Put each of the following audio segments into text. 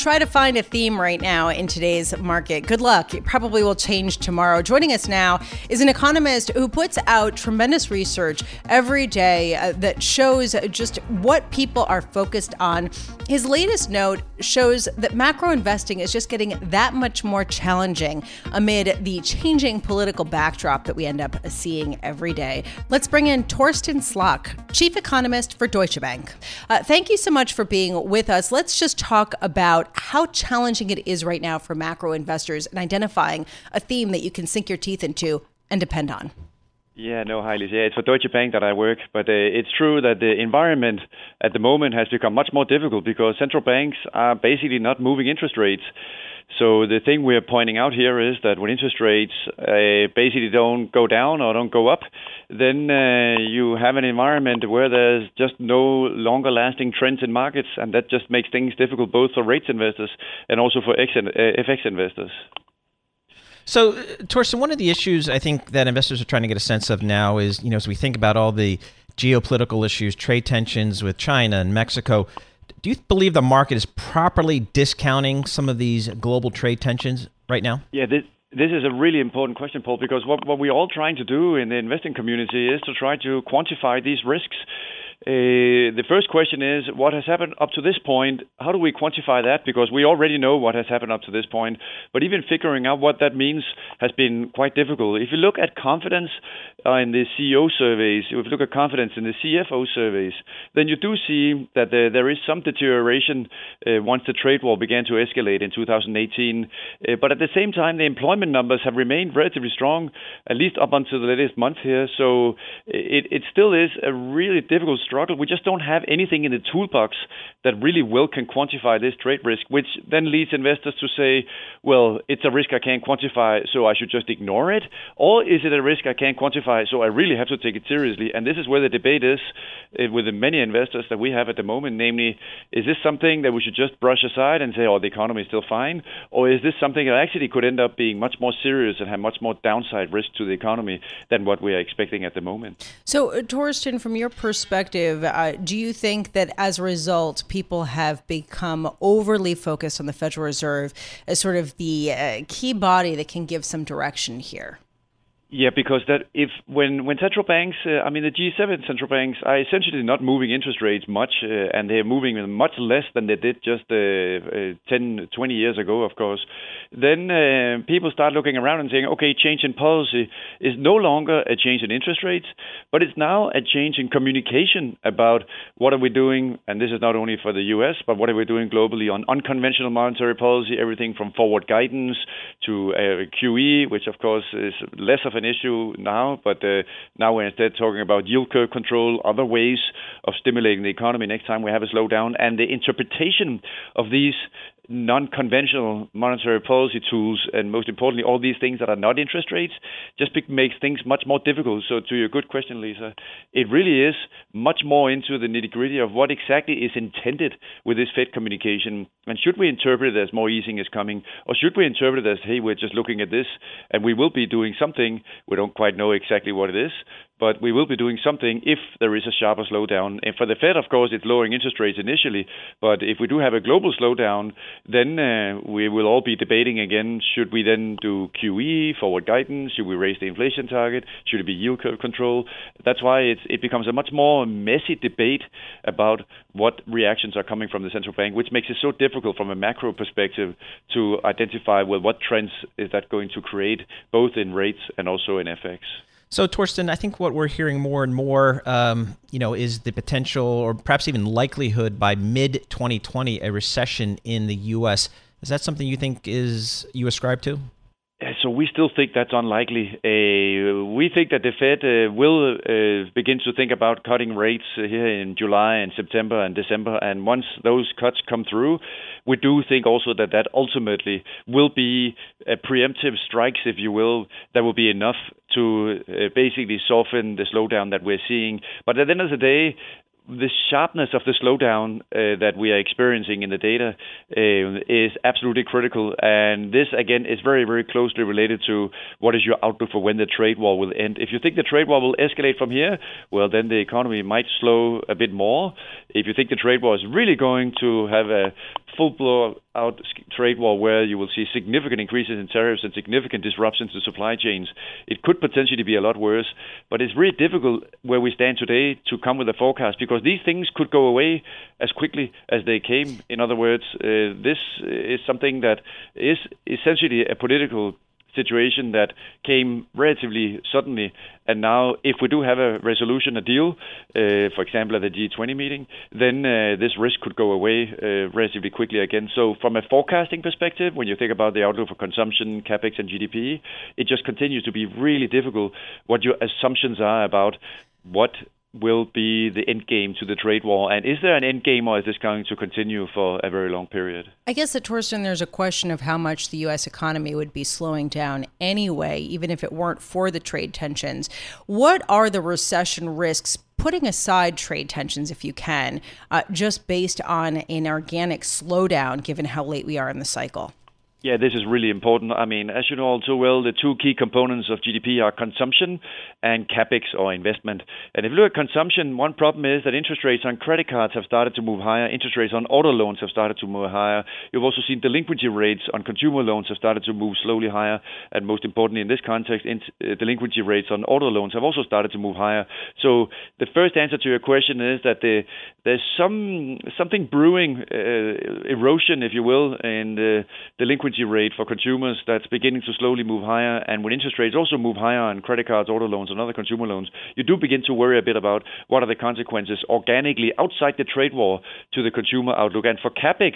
try to find a theme right now in today's market. Good luck. It probably will change tomorrow. Joining us now is an economist who puts out tremendous research every day uh, that shows just what people are focused on. His latest note shows that macro investing is just getting that much more challenging amid the changing political backdrop that we end up seeing every day. Let's bring in Torsten Slok, chief economist for Deutsche Bank. Uh, thank you so much for being with us. Let's just talk about how challenging it is right now for macro investors in identifying a theme that you can sink your teeth into and depend on. Yeah, no, highly. Yeah, it's for Deutsche Bank that I work, but uh, it's true that the environment at the moment has become much more difficult because central banks are basically not moving interest rates. So the thing we're pointing out here is that when interest rates uh, basically don't go down or don't go up, then uh, you have an environment where there's just no longer lasting trends in markets, and that just makes things difficult both for rates investors and also for FX uh, investors. So, uh, Torsten, one of the issues I think that investors are trying to get a sense of now is, you know, as we think about all the geopolitical issues, trade tensions with China and Mexico, do you believe the market is properly discounting some of these global trade tensions right now? Yeah, this, this is a really important question, Paul, because what, what we're all trying to do in the investing community is to try to quantify these risks. Uh, the first question is what has happened up to this point? How do we quantify that? Because we already know what has happened up to this point, but even figuring out what that means has been quite difficult. If you look at confidence uh, in the CEO surveys, if you look at confidence in the CFO surveys, then you do see that there, there is some deterioration uh, once the trade war began to escalate in 2018. Uh, but at the same time, the employment numbers have remained relatively strong, at least up until the latest month here. So it, it still is a really difficult struggle. We just don't have anything in the toolbox that really well can quantify this trade risk, which then leads investors to say, well, it's a risk I can't quantify, so I should just ignore it? Or is it a risk I can't quantify, so I really have to take it seriously? And this is where the debate is uh, with the many investors that we have at the moment, namely, is this something that we should just brush aside and say, oh, the economy is still fine? Or is this something that actually could end up being much more serious and have much more downside risk to the economy than what we are expecting at the moment? So, uh, Torsten, from your perspective, perspective, uh, do you think that as a result, people have become overly focused on the Federal Reserve as sort of the uh, key body that can give some direction here? Yeah, because that if when when central banks, uh, I mean the G7 central banks are essentially not moving interest rates much, uh, and they're moving much less than they did just uh, uh, 10, 20 years ago, of course. Then uh, people start looking around and saying, okay, change in policy is no longer a change in interest rates, but it's now a change in communication about what are we doing, and this is not only for the U.S., but what are we doing globally on unconventional monetary policy, everything from forward guidance to uh, QE, which of course is less of an issue now, but uh, now we're instead talking about yield curve control, other ways of stimulating the economy. Next time we have a slowdown, and the interpretation of these non-conventional monetary policy tools, and most importantly, all these things that are not interest rates, just makes things much more difficult. So, to your good question, Lisa, it really is much more into the nitty-gritty of what exactly is intended with this Fed communication, and should we interpret it as more easing is coming, or should we interpret it as, hey, we're just looking at this, and we will be doing something. We don't quite know exactly what it is, but we will be doing something if there is a sharper slowdown. And for the Fed, of course, it's lowering interest rates initially, but if we do have a global slowdown, then uh, we will all be debating again, should we then do QE, forward guidance, should we raise the inflation target, should it be yield curve control? That's why it becomes a much more messy debate about what reactions are coming from the central bank, which makes it so difficult from a macro perspective to identify, well, what trends is that going to create, both in rates and also in FX. So, Torsten, I think what we're hearing more and more, um, you know, is the potential or perhaps even likelihood by mid 2020 a recession in the U.S. Is that something you think is you ascribe to? So we still think that's unlikely. Uh, we think that the Fed uh, will uh, begin to think about cutting rates here in July and September and December. And once those cuts come through, we do think also that that ultimately will be preemptive strikes, if you will, that will be enough to basically soften the slowdown that we're seeing. But at the end of the day, the sharpness of the slowdown uh, that we are experiencing in the data uh, is absolutely critical. And this, again, is very, very closely related to what is your outlook for when the trade war will end. If you think the trade war will escalate from here, well, then the economy might slow a bit more. If you think the trade war is really going to have a full blow-out trade war where you will see significant increases in tariffs and significant disruptions to supply chains, it could potentially be a lot worse. But it's really difficult where we stand today to come with a forecast because these things could go away as quickly as they came. In other words, uh, this is something that is essentially a political situation that came relatively suddenly. And now, if we do have a resolution, a deal, uh, for example, at the G20 meeting, then uh, this risk could go away uh, relatively quickly again. So, from a forecasting perspective, when you think about the outlook for consumption, capex, and GDP, it just continues to be really difficult what your assumptions are about what will be the end game to the trade war? And is there an end game, or is this going to continue for a very long period? I guess at Torsten, there's a question of how much the U.S. economy would be slowing down anyway, even if it weren't for the trade tensions. What are the recession risks? Putting aside trade tensions, if you can, uh, just based on an organic slowdown, given how late we are in the cycle. Yeah, this is really important. I mean, as you know all too well, the two key components of GDP are consumption and capex or investment. And if you look at consumption, one problem is that interest rates on credit cards have started to move higher. Interest rates on auto loans have started to move higher. You've also seen delinquency rates on consumer loans have started to move slowly higher. And most importantly, in this context, uh, delinquency rates on auto loans have also started to move higher. So the first answer to your question is that the, there's some something brewing, uh, erosion, if you will, in the delinquency rate for consumers that's beginning to slowly move higher. And when interest rates also move higher on credit cards, auto loans, and other consumer loans, you do begin to worry a bit about what are the consequences organically outside the trade war to the consumer outlook. And for capex,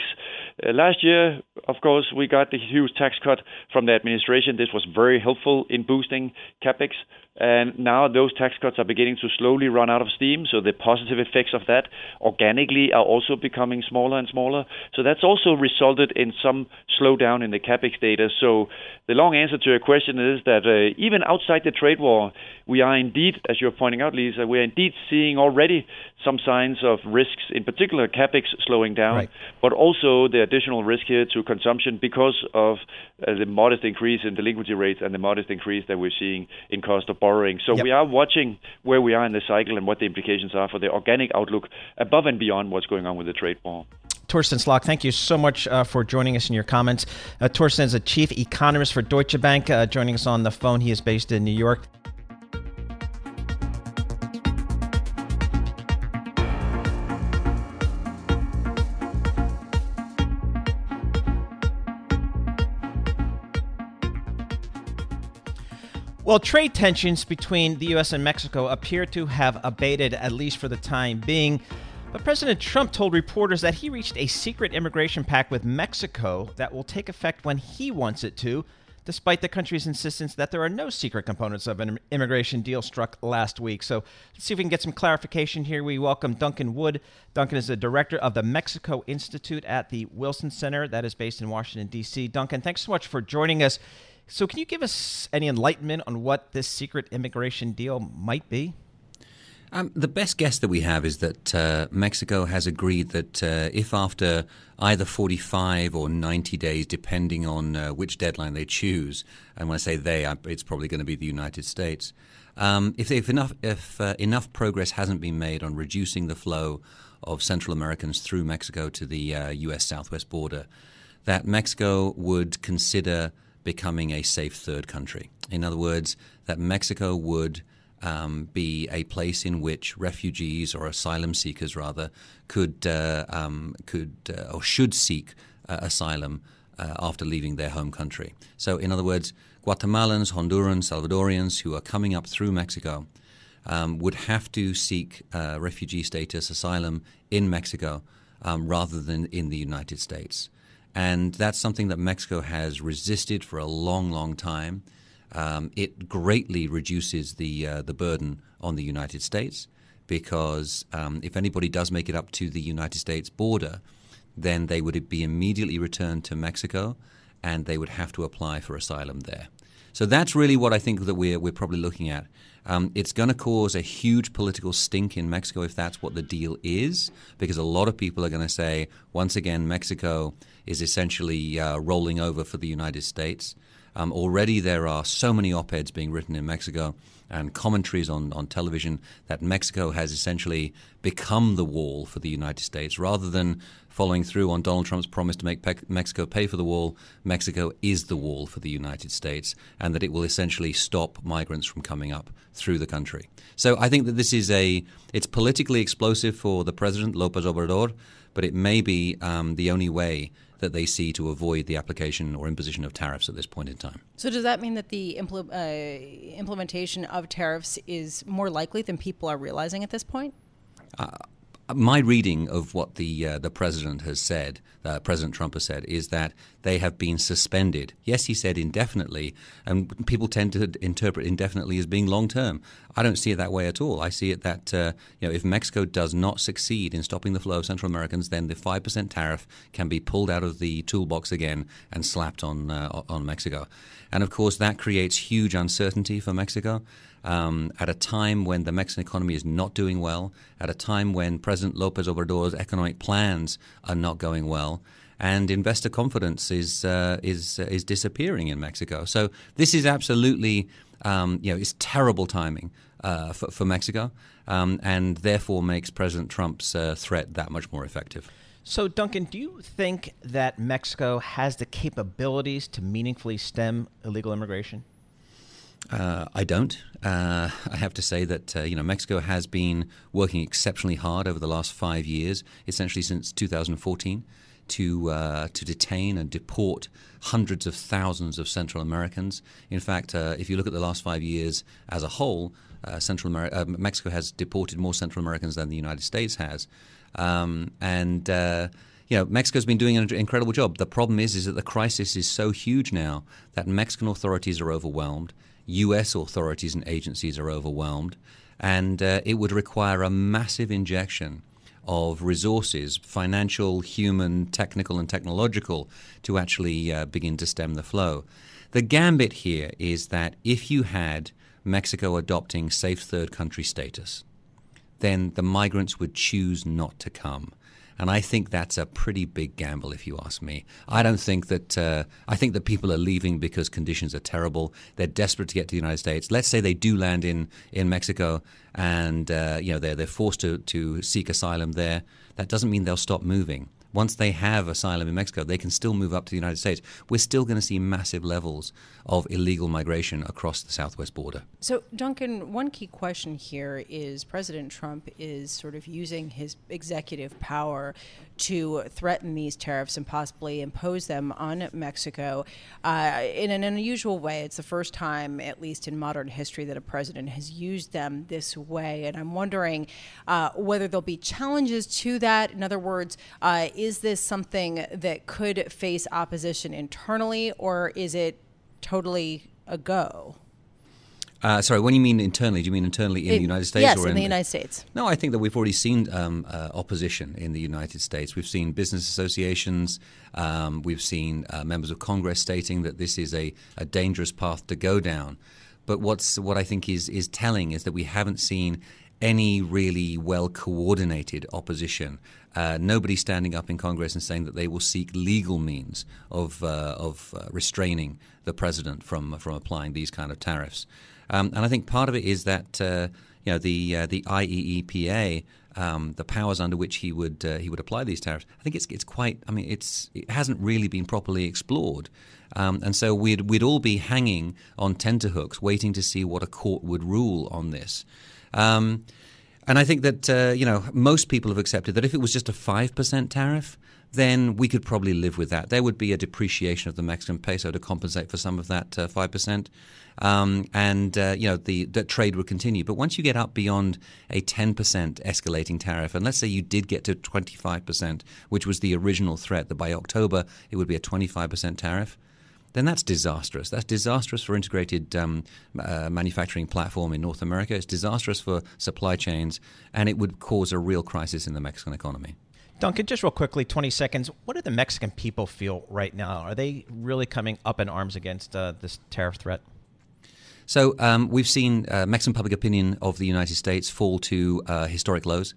uh, last year, of course, we got the huge tax cut from the administration. This was very helpful in boosting capex. And now those tax cuts are beginning to slowly run out of steam. So the positive effects of that organically are also becoming smaller and smaller. So that's also resulted in some slowdown in the capex data. So the long answer to your question is that uh, even outside the trade war, we are indeed, as you're pointing out, Lisa, we are indeed seeing already some signs of risks, in particular capex slowing down, right. but also the additional risk here to consumption because of uh, the modest increase in delinquency rates and the modest increase that we're seeing in cost of borrowing. So yep. we are watching where we are in the cycle and what the implications are for the organic outlook above and beyond what's going on with the trade war. Torsten Slok, thank you so much uh, for joining us in your comments. Uh, Torsten is a chief economist for Deutsche Bank, uh, joining us on the phone. He is based in New York. Well, trade tensions between the U.S. and Mexico appear to have abated, at least for the time being. But President Trump told reporters that he reached a secret immigration pact with Mexico that will take effect when he wants it to, despite the country's insistence that there are no secret components of an immigration deal struck last week. So let's see if we can get some clarification here. We welcome Duncan Wood. Duncan is the director of the Mexico Institute at the Wilson Center, that is based in Washington, D.C. Duncan, thanks so much for joining us. So, can you give us any enlightenment on what this secret immigration deal might be? Um, the best guess that we have is that uh, Mexico has agreed that uh, if after either 45 or 90 days, depending on uh, which deadline they choose, and when I say they, it's probably going to be the United States, um, if, if, enough if uh, enough progress hasn't been made on reducing the flow of Central Americans through Mexico to the U.S. Uh, southwest border, that Mexico would consider becoming a safe third country. In other words, that Mexico would um, be a place in which refugees or asylum seekers, rather, could uh, um, could uh, or should seek uh, asylum uh, after leaving their home country. So, in other words, Guatemalans, Hondurans, Salvadorians who are coming up through Mexico um, would have to seek uh, refugee status, asylum in Mexico um, rather than in the United States. And that's something that Mexico has resisted for a long, long time. Um, it greatly reduces the uh, the burden on the United States because um, if anybody does make it up to the United States border, then they would be immediately returned to Mexico, and they would have to apply for asylum there. So that's really what I think that we're, we're probably looking at. Um, it's going to cause a huge political stink in Mexico if that's what the deal is, because a lot of people are going to say, once again, Mexico is essentially uh, rolling over for the United States. Um, already there are so many op eds being written in Mexico and commentaries on, on television that Mexico has essentially become the wall for the United States. Rather than following through on Donald Trump's promise to make pe- Mexico pay for the wall, Mexico is the wall for the United States, and that it will essentially stop migrants from coming up through the country. So I think that this is a it's politically explosive for the president Lopez Obrador, but it may be um, the only way that they see to avoid the application or imposition of tariffs at this point in time. So, does that mean that the impl- uh, implementation of tariffs is more likely than people are realizing at this point? Uh, my reading of what the uh, the president has said, uh, President Trump has said, is that they have been suspended. Yes, he said indefinitely, and people tend to interpret indefinitely as being long term. I don't see it that way at all. I see it that uh, you know if Mexico does not succeed in stopping the flow of Central Americans, then the five percent tariff can be pulled out of the toolbox again and slapped on uh, on Mexico, and of course that creates huge uncertainty for Mexico um, at a time when the Mexican economy is not doing well, at a time when President Lopez Obrador's economic plans are not going well, and investor confidence is uh, is uh, is disappearing in Mexico. So this is absolutely um, you know it's terrible timing uh, for, for, Mexico, um, and therefore makes President Trump's uh, threat that much more effective. So, Duncan, do you think that Mexico has the capabilities to meaningfully stem illegal immigration? Uh, I don't. Uh, I have to say that uh, you know Mexico has been working exceptionally hard over the last five years, essentially since 2014, to uh, to detain and deport hundreds of thousands of Central Americans. In fact, uh, if you look at the last five years as a whole, uh, Central Mexico has deported more Central Americans than the United States has, um, and you know, Mexico's been doing an incredible job. The problem is, is that the crisis is so huge now that Mexican authorities are overwhelmed. US authorities and agencies are overwhelmed, and uh, it would require a massive injection of resources, financial, human, technical, and technological, to actually uh, begin to stem the flow. The gambit here is that if you had Mexico adopting safe third country status, then the migrants would choose not to come. And I think that's a pretty big gamble, if you ask me. I don't think that, uh, I think that people are leaving because conditions are terrible. They're desperate to get to the United States. Let's say they do land in, in Mexico and, uh, you know, they're, they're forced to, to seek asylum there. That doesn't mean they'll stop moving once they have asylum in Mexico, they can still move up to the United States. We're still going to see massive levels of illegal migration across the southwest border. So, Duncan, one key question here is President Trump is sort of using his executive power to threaten these tariffs and possibly impose them on Mexico uh, in an unusual way. It's the first time, at least in modern history, that a president has used them this way. And I'm wondering uh, whether there'll be challenges to that. In other words, uh, is this something that could face opposition internally, or is it totally a go? Uh, sorry, when you mean internally, do you mean internally in, the United States? Yes, or in, in the United States. No, I think that we've already seen um, uh, opposition in the United States. We've seen business associations, um, we've seen uh, members of Congress stating that this is a, a dangerous path to go down. But what's what I think is is telling is that we haven't seen any really well coordinated opposition. Uh, nobody standing up in Congress and saying that they will seek legal means of uh, of uh, restraining the president from from applying these kind of tariffs. Um, and I think part of it is that uh, you know the uh, the IEEPA, um, the powers under which he would uh, he would apply these tariffs. I think it's it's quite. I mean, it's it hasn't really been properly explored. Um, and so we'd we'd all be hanging on tenterhooks, waiting to see what a court would rule on this. Um, and I think that uh, you know most people have accepted that if it was just a five percent tariff, then we could probably live with that. There would be a depreciation of the Mexican peso to compensate for some of that uh, five uh, percent, um, and uh, you know the, the trade would continue. But once you get up beyond a ten percent escalating tariff, and let's say you did get to twenty five percent, which was the original threat, that by October it would be a twenty five percent tariff then that's disastrous. That's disastrous for integrated um, uh, manufacturing platform in North America. It's disastrous for supply chains, and it would cause a real crisis in the Mexican economy. Duncan, just real quickly, 20 seconds. What do the Mexican people feel right now? Are they really coming up in arms against uh, this tariff threat? So um, we've seen uh, Mexican public opinion of the United States fall to uh, historic lows.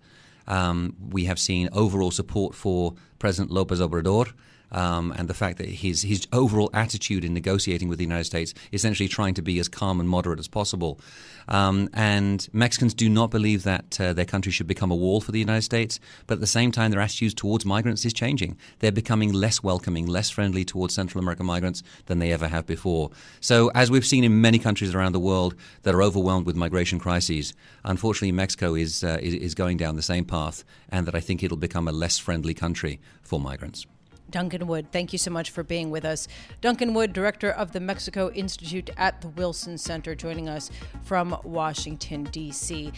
Um, we have seen overall support for President Lopez Obrador. Um, and the fact that his his overall attitude in negotiating with the United States, essentially trying to be as calm and moderate as possible. Um, and Mexicans do not believe that uh, their country should become a wall for the United States, but at the same time, their attitudes towards migrants is changing. They're becoming less welcoming, less friendly towards Central American migrants than they ever have before. So, as we've seen in many countries around the world that are overwhelmed with migration crises, unfortunately, Mexico is, uh, is, is going down the same path, and that I think it'll become a less friendly country for migrants. Duncan Wood, thank you so much for being with us. Duncan Wood, director of the Mexico Institute at the Wilson Center, joining us from Washington, D.C.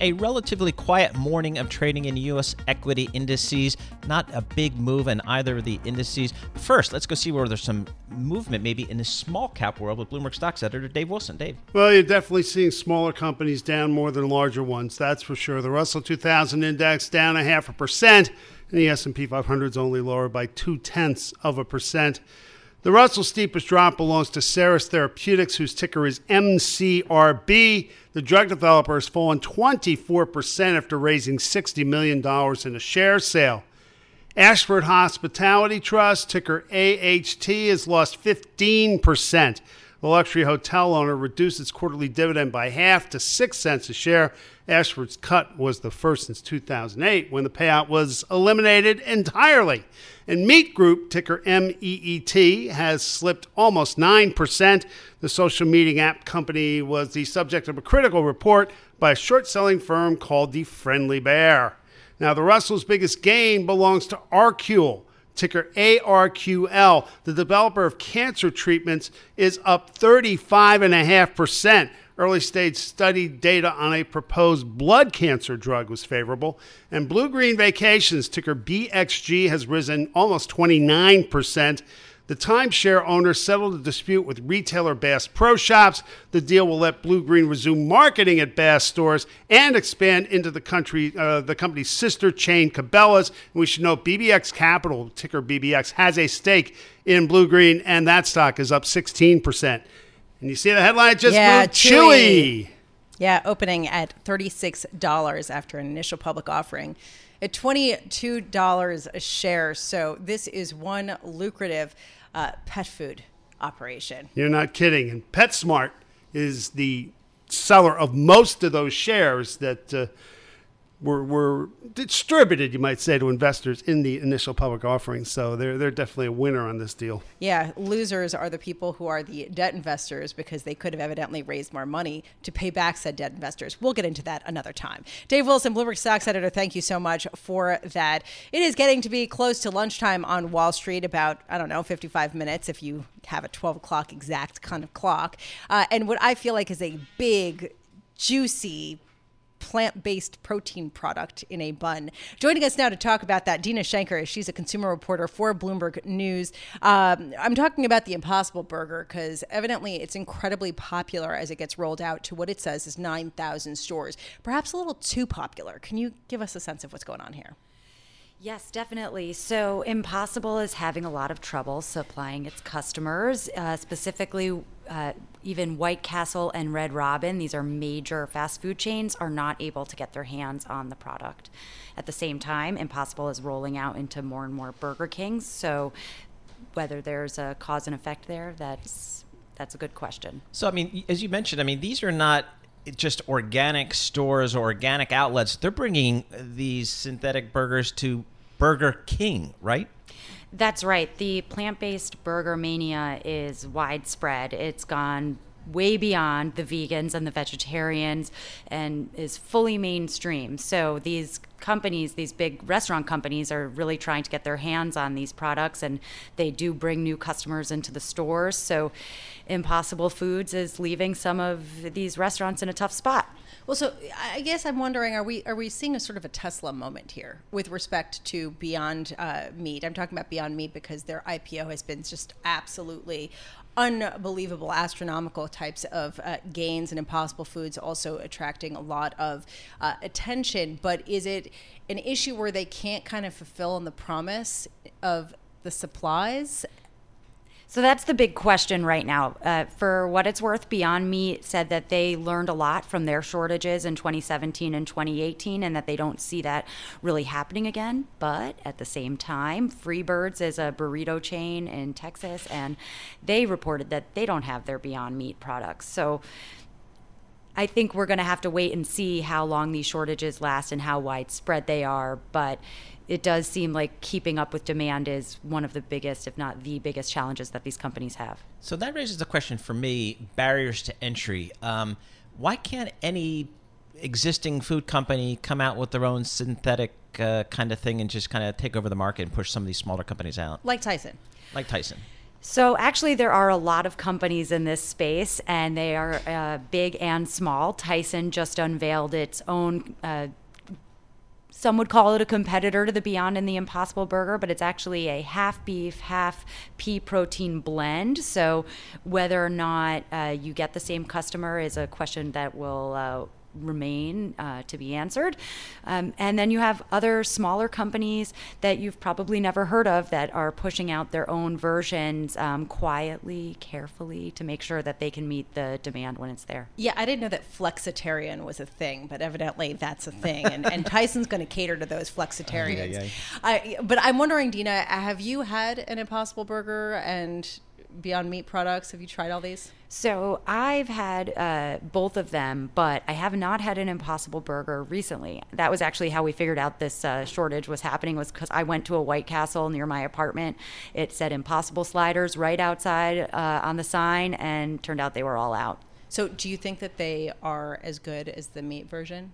a relatively quiet morning of trading in U.S. equity indices. Not a big move in either of the indices. First, let's go see where there's some movement maybe in the small cap world with Bloomberg Stocks editor Dave Wilson. Dave. Well, you're definitely seeing smaller companies down more than larger ones. That's for sure. The Russell 2000 index down a half a percent, and the S&P 500 is only lower by two tenths of a percent. The Russell's steepest drop belongs to Seres Therapeutics, whose ticker is MCRB. The drug developer has fallen 24% after raising $60 million in a share sale. Ashford Hospitality Trust, ticker AHT, has lost 15%. The luxury hotel owner reduced its quarterly dividend by half to 6 cents a share. Ashford's cut was the first since 2008 when the payout was eliminated entirely. And Meet Group, ticker MEET, has slipped almost 9%. The social meeting app company was the subject of a critical report by a short selling firm called the Friendly Bear. Now, the Russell's biggest gain belongs to ArQule ticker ARQL, the developer of cancer treatments, is up 35.5%. Early stage study data on a proposed blood cancer drug was favorable. And Bluegreen Vacations, ticker BXG, has risen almost 29%. The timeshare owner settled a dispute with retailer Bass Pro Shops. The deal will let Bluegreen resume marketing at Bass stores and expand into the country, uh, the company's sister chain, Cabela's. And we should note BBX Capital, ticker BBX, has a stake in Bluegreen, and that stock is up 16%. And you see the headline just Yeah, moved? Chewy. Chewy. Yeah, opening at $36 after an initial public offering at $22 a share. So this is one lucrative uh, pet food operation. You're not kidding. And PetSmart is the seller of most of those shares that uh, were, were distributed, you might say, to investors in the initial public offering. So they're, they're definitely a winner on this deal. Yeah, losers are the people who are the debt investors because they could have evidently raised more money to pay back said debt investors. We'll get into that another time. Dave Wilson, Bloomberg Stocks editor, thank you so much for that. It is getting to be close to lunchtime on Wall Street, about, I don't know, 55 minutes if you have a 12 o'clock exact kind of clock. Uh, and what I feel like is a big, juicy, plant based protein product in a bun. Joining us now to talk about that, Deena Shanker. She's a consumer reporter for Bloomberg News. Um, I'm talking about the Impossible Burger because evidently it's incredibly popular as it gets rolled out to what it says is 9,000 stores. Perhaps a little too popular. Can you give us a sense of what's going on here? Yes, definitely. So, Impossible is having a lot of trouble supplying its customers, uh, specifically, uh, even White Castle and Red Robin, these are major fast food chains, are not able to get their hands on the product. At the same time, Impossible is rolling out into more and more Burger Kings. So, whether there's a cause and effect there, that's that's a good question. So, I mean, as you mentioned, I mean, these are not just organic stores or organic outlets. They're bringing these synthetic burgers to Burger King, right? That's right. The plant based burger mania is widespread. It's gone way beyond the vegans and the vegetarians and is fully mainstream. So these companies, these big restaurant companies, are really trying to get their hands on these products and they do bring new customers into the stores. So Impossible Foods is leaving some of these restaurants in a tough spot. Well, so I guess I'm wondering: Are we are we seeing a sort of a Tesla moment here with respect to Beyond uh, Meat? I'm talking about Beyond Meat because their IPO has been just absolutely unbelievable, astronomical types of uh, gains, and Impossible Foods also attracting a lot of uh, attention. But is it an issue where they can't kind of fulfill on the promise of the supplies so that's the big question right now. Uh, for what it's worth, Beyond Meat said that they learned a lot from their shortages in 2017 and 2018 and that they don't see that really happening again. But at the same time, Freebirds is a burrito chain in Texas and they reported that they don't have their Beyond Meat products. So I think we're going to have to wait and see how long these shortages last and how widespread they are. But it does seem like keeping up with demand is one of the biggest, if not the biggest, challenges that these companies have. So that raises a question for me: barriers to entry. Um, why can't any existing food company come out with their own synthetic uh, kind of thing and just kind of take over the market and push some of these smaller companies out? Like Tyson. Like Tyson. So, actually, there are a lot of companies in this space, and they are uh, big and small. Tyson just unveiled its own uh, some would call it a competitor to the Beyond and the Impossible Burger, but it's actually a half beef, half pea protein blend. So whether or not uh, you get the same customer is a question that will uh, remain uh, to be answered. Um, and then you have other smaller companies that you've probably never heard of that are pushing out their own versions um, quietly, carefully to make sure that they can meet the demand when it's there. Yeah, I didn't know that flexitarian was a thing, but evidently that's a thing. And, and Tyson's going to cater to those flexitarians. Uh, yeah, yeah. I, but I'm wondering, Deena, have you had an Impossible Burger and Beyond Meat products? Have you tried all these? So I've had uh, both of them, but I have not had an Impossible Burger recently. That was actually how we figured out this uh, shortage was happening. Was because I went to a White Castle near my apartment. It said Impossible Sliders right outside uh, on the sign, and turned out they were all out. So, do you think that they are as good as the meat version?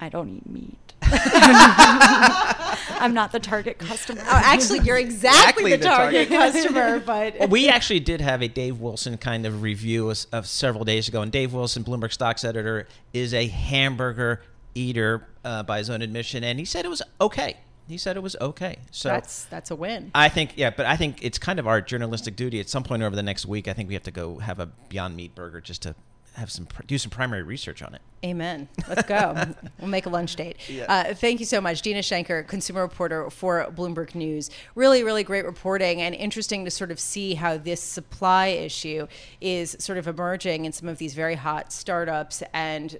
I don't eat meat. I'm not the target customer. Oh, actually, you're exactly, exactly the, the, target, target. customer. But well, we actually did have a Dave Wilson kind of review of, of, several days ago, and Dave Wilson, Bloomberg stocks editor, is a hamburger eater uh, by his own admission, and he said it was okay. He said it was okay. So that's that's a win. I think yeah, but I think it's kind of our journalistic duty at some point over the next week. I think we have to go have a Beyond Meat burger just to have some do some primary research on it. Amen. Let's go. we'll make a lunch date. Yeah. Uh, thank you so much, Deena Shanker, consumer reporter for Bloomberg News. Really, really great reporting and interesting to sort of see how this supply issue is sort of emerging in some of these very hot startups and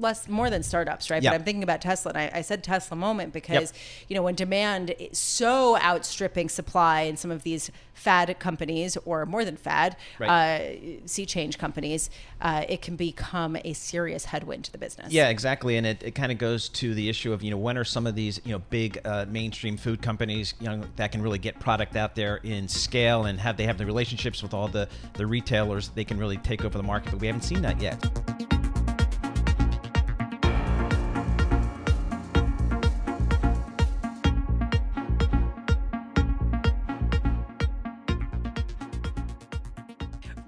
less more than startups, right? Yep. But I'm thinking about Tesla, and I, I said Tesla moment because yep. you know when demand is so outstripping supply in some of these fad companies or more than fad right. uh, sea change companies, uh, it can become a serious headwind to the business. Yeah, exactly. And it, it kind of goes to the issue of, you know, when are some of these, you know, big uh, mainstream food companies, you know, that can really get product out there in scale and have they have the relationships with all the, the retailers, they can really take over the market. But we haven't seen that yet.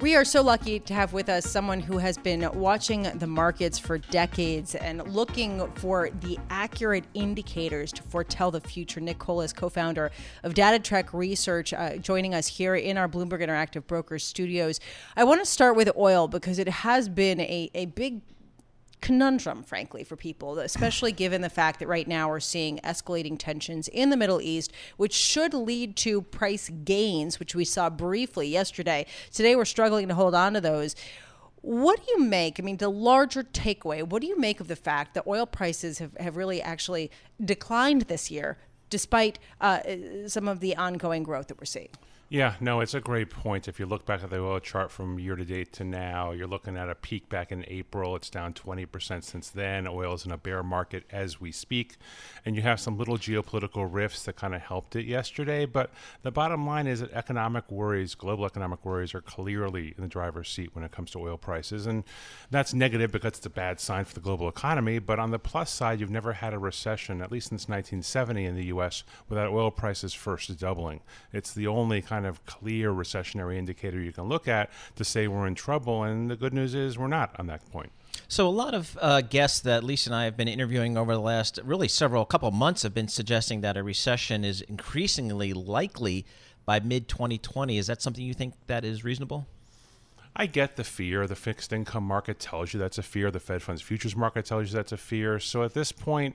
We are so lucky to have with us someone who has been watching the markets for decades and looking for the accurate indicators to foretell the future. Nick Colas co founder of DataTrek Research, uh, joining us here in our Bloomberg Interactive Brokers studios. I want to start with oil because it has been a, a big conundrum, frankly, for people, especially given the fact that right now we're seeing escalating tensions in the Middle East, which should lead to price gains, which we saw briefly yesterday. Today, we're struggling to hold on to those. What do you make? I mean, the larger takeaway, what do you make of the fact that oil prices have, have really actually declined this year, despite uh, some of the ongoing growth that we're seeing? Yeah, no, it's a great point. If you look back at the oil chart from year to date to now, you're looking at a peak back in April. It's down 20% since then. Oil is in a bear market as we speak. And you have some little geopolitical rifts that kind of helped it yesterday. But the bottom line is that economic worries, global economic worries, are clearly in the driver's seat when it comes to oil prices. And that's negative because it's a bad sign for the global economy. But on the plus side, you've never had a recession, at least since 1970 in the U.S., without oil prices first doubling. It's the only kind kind of clear recessionary indicator you can look at to say we're in trouble. And the good news is we're not on that point. So a lot of uh, guests that Lisa and I have been interviewing over the last really several couple months have been suggesting that a recession is increasingly likely by mid 2020. Is that something you think that is reasonable? I get the fear. The fixed income market tells you that's a fear. The Fed funds futures market tells you that's a fear. So at this point,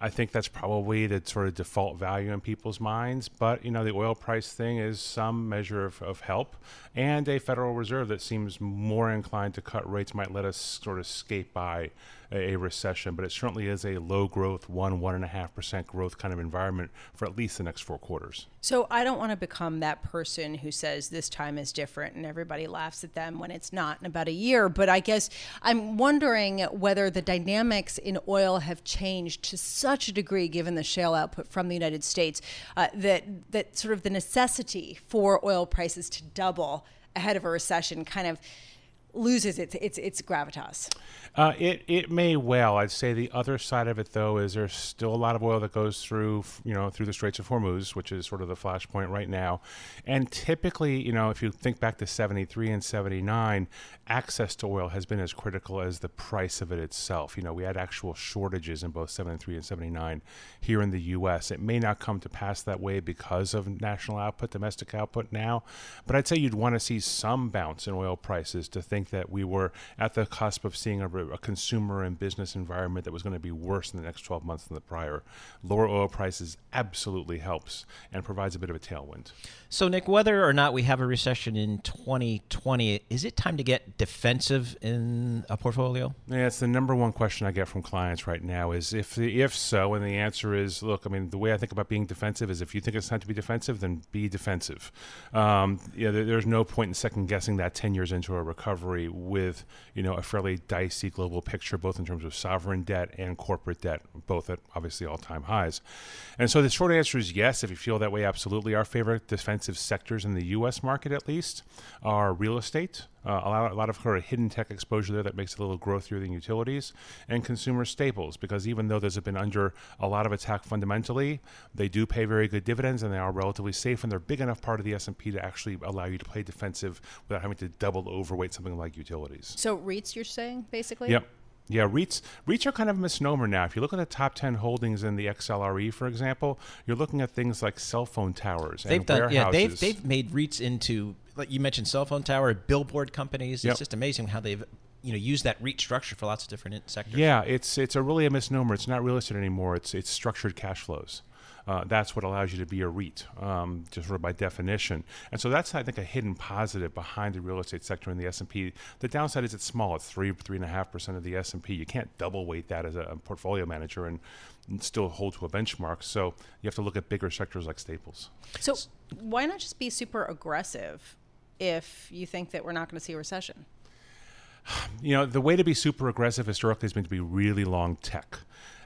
I think that's probably the sort of default value in people's minds. But, you know, the oil price thing is some measure of, of help. And a Federal Reserve that seems more inclined to cut rates might let us sort of skate by a, recession. But it certainly is a low growth, one, one and a half percent growth kind of environment for at least the next four quarters. So I don't want to become that person who says this time is different and everybody laughs at them when it's not in about a year. But I guess I'm wondering whether the dynamics in oil have changed to such a degree, given the shale output from the United States, uh, that that sort of the necessity for oil prices to double ahead of a recession kind of loses its its its gravitas. Uh, it it may well. I'd say the other side of it though is there's still a lot of oil that goes through you know through the Straits of Hormuz, which is sort of the flashpoint right now. And typically, you know, if you think back to 73 and 79, access to oil has been as critical as the price of it itself. You know, we had actual shortages in both 73 and 79 here in the U.S. It may not come to pass that way because of national output, domestic output now, but I'd say you'd want to see some bounce in oil prices to think that we were at the cusp of seeing a, a consumer and business environment that was going to be worse in the next 12 months than the prior. Lower oil prices absolutely helps and provides a bit of a tailwind. So, Nick, whether or not we have a recession in 2020, is it time to get defensive in a portfolio? Yeah, it's the number one question I get from clients right now is if if so, and the answer is, look, I mean, the way I think about being defensive is if you think it's time to be defensive, then be defensive. Um, yeah, there, there's no point in second guessing that 10 years into a recovery with you know a fairly dicey global picture, both in terms of sovereign debt and corporate debt, both at obviously all-time highs. And so the short answer is yes. If you feel that way, absolutely. Our favorite defensive sectors in the U.S. market, at least, are real estate. Uh, a, lot, a lot of sort of hidden tech exposure there that makes it a little growthier than utilities and consumer staples because even though those have been under a lot of attack fundamentally, they do pay very good dividends and they are relatively safe and they're big enough part of the S&P to actually allow you to play defensive without having to double overweight something like utilities. So REITs, you're saying, basically? Yep. Yeah, REITs REITs are kind of a misnomer now. If you look at the top ten holdings in the XLRE, for example, you're looking at things like cell phone towers They've and done, warehouses. yeah, they've they've made REITs into like you mentioned cell phone tower, billboard companies. Yep. It's just amazing how they've you know used that REIT structure for lots of different sectors. Yeah, it's it's a really a misnomer. It's not real estate anymore. It's it's structured cash flows. Uh, that's what allows you to be a REIT, um, just sort of by definition. And so that's, I think, a hidden positive behind the real estate sector in the S&P. The downside is it's small. It's three, three and a half percent of the S&P. You can't double weight that as a, a portfolio manager and, and still hold to a benchmark. So you have to look at bigger sectors like staples. So why not just be super aggressive if you think that we're not going to see a recession? you know, the way to be super aggressive historically has been to be really long tech.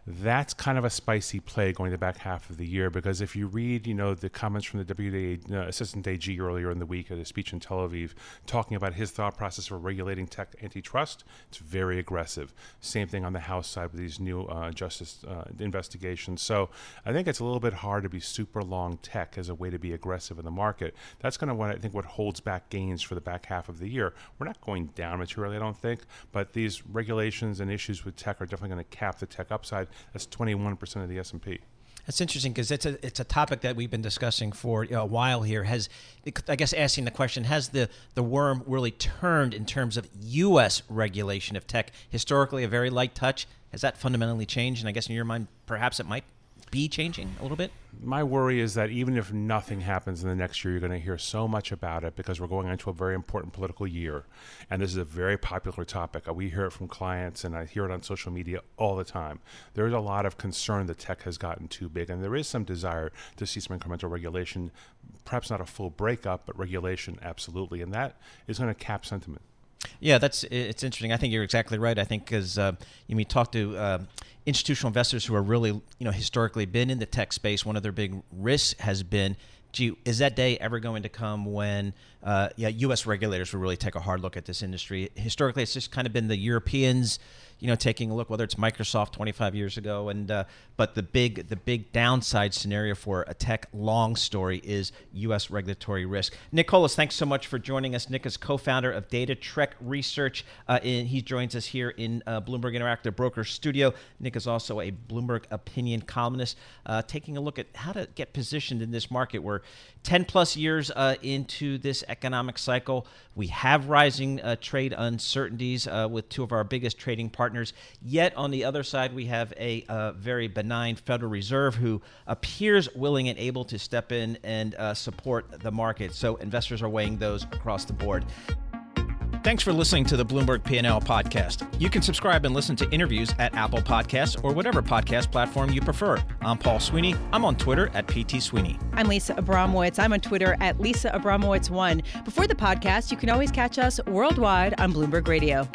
That's kind of a spicy play going the back half of the year because if you read, you know, the comments from the WDA uh, assistant AG earlier in the week at a speech in Tel Aviv talking about his thought process for regulating tech antitrust, it's very aggressive. Same thing on the House side with these new uh, justice uh, investigations. So I think it's a little bit hard to be super long tech as a way to be aggressive in the market. That's kind of what I think what holds back gains for the back half of the year. We're not going down materially, I don't think, but these regulations and issues with tech are definitely going to cap the tech upside. That's 21% of the S&P. That's interesting because it's a it's a topic that we've been discussing for a while here. Has I guess asking the question has the the worm really turned in terms of U.S. regulation of tech? Historically, a very light touch. Has that fundamentally changed? And I guess in your mind, perhaps it might be changing a little bit. My worry is that even if nothing happens in the next year, you're going to hear so much about it because we're going into a very important political year, and this is a very popular topic. We hear it from clients, and I hear it on social media all the time. There's a lot of concern that tech has gotten too big, and there is some desire to see some incremental regulation, perhaps not a full breakup, but regulation absolutely, and that is going to cap sentiment. Yeah, that's it's interesting. I think you're exactly right. I think because uh, you mean talk to uh, institutional investors who are really you know historically been in the tech space. One of their big risks has been, gee, is that day ever going to come when uh, yeah U.S. regulators will really take a hard look at this industry? Historically, it's just kind of been the Europeans, you know, taking a look whether it's Microsoft 25 years ago, and uh, but the big the big downside scenario for a tech long story is U.S. regulatory risk. Nick Colas, thanks so much for joining us. Nick is co-founder of DataTrek Research. Uh, he joins us here in uh, Bloomberg Interactive Broker Studio. Nick is also a Bloomberg opinion columnist, uh, taking a look at how to get positioned in this market. We're 10 plus years uh, into this economic cycle. We have rising uh, trade uncertainties with two of our biggest trading partners. Yet on the other side, we have a uh, very benign Federal Reserve who appears willing and able to step in and uh, support the market. So investors are weighing those across the board. Thanks for listening to the Bloomberg P&L podcast. You can subscribe and listen to interviews at Apple Podcasts or whatever podcast platform you prefer. I'm Paul Sweeney. I'm on Twitter at PT Sweeney. I'm Lisa Abramowicz. I'm on Twitter at Lisa Abramowicz1. Before the podcast, you can always catch us worldwide on Bloomberg Radio.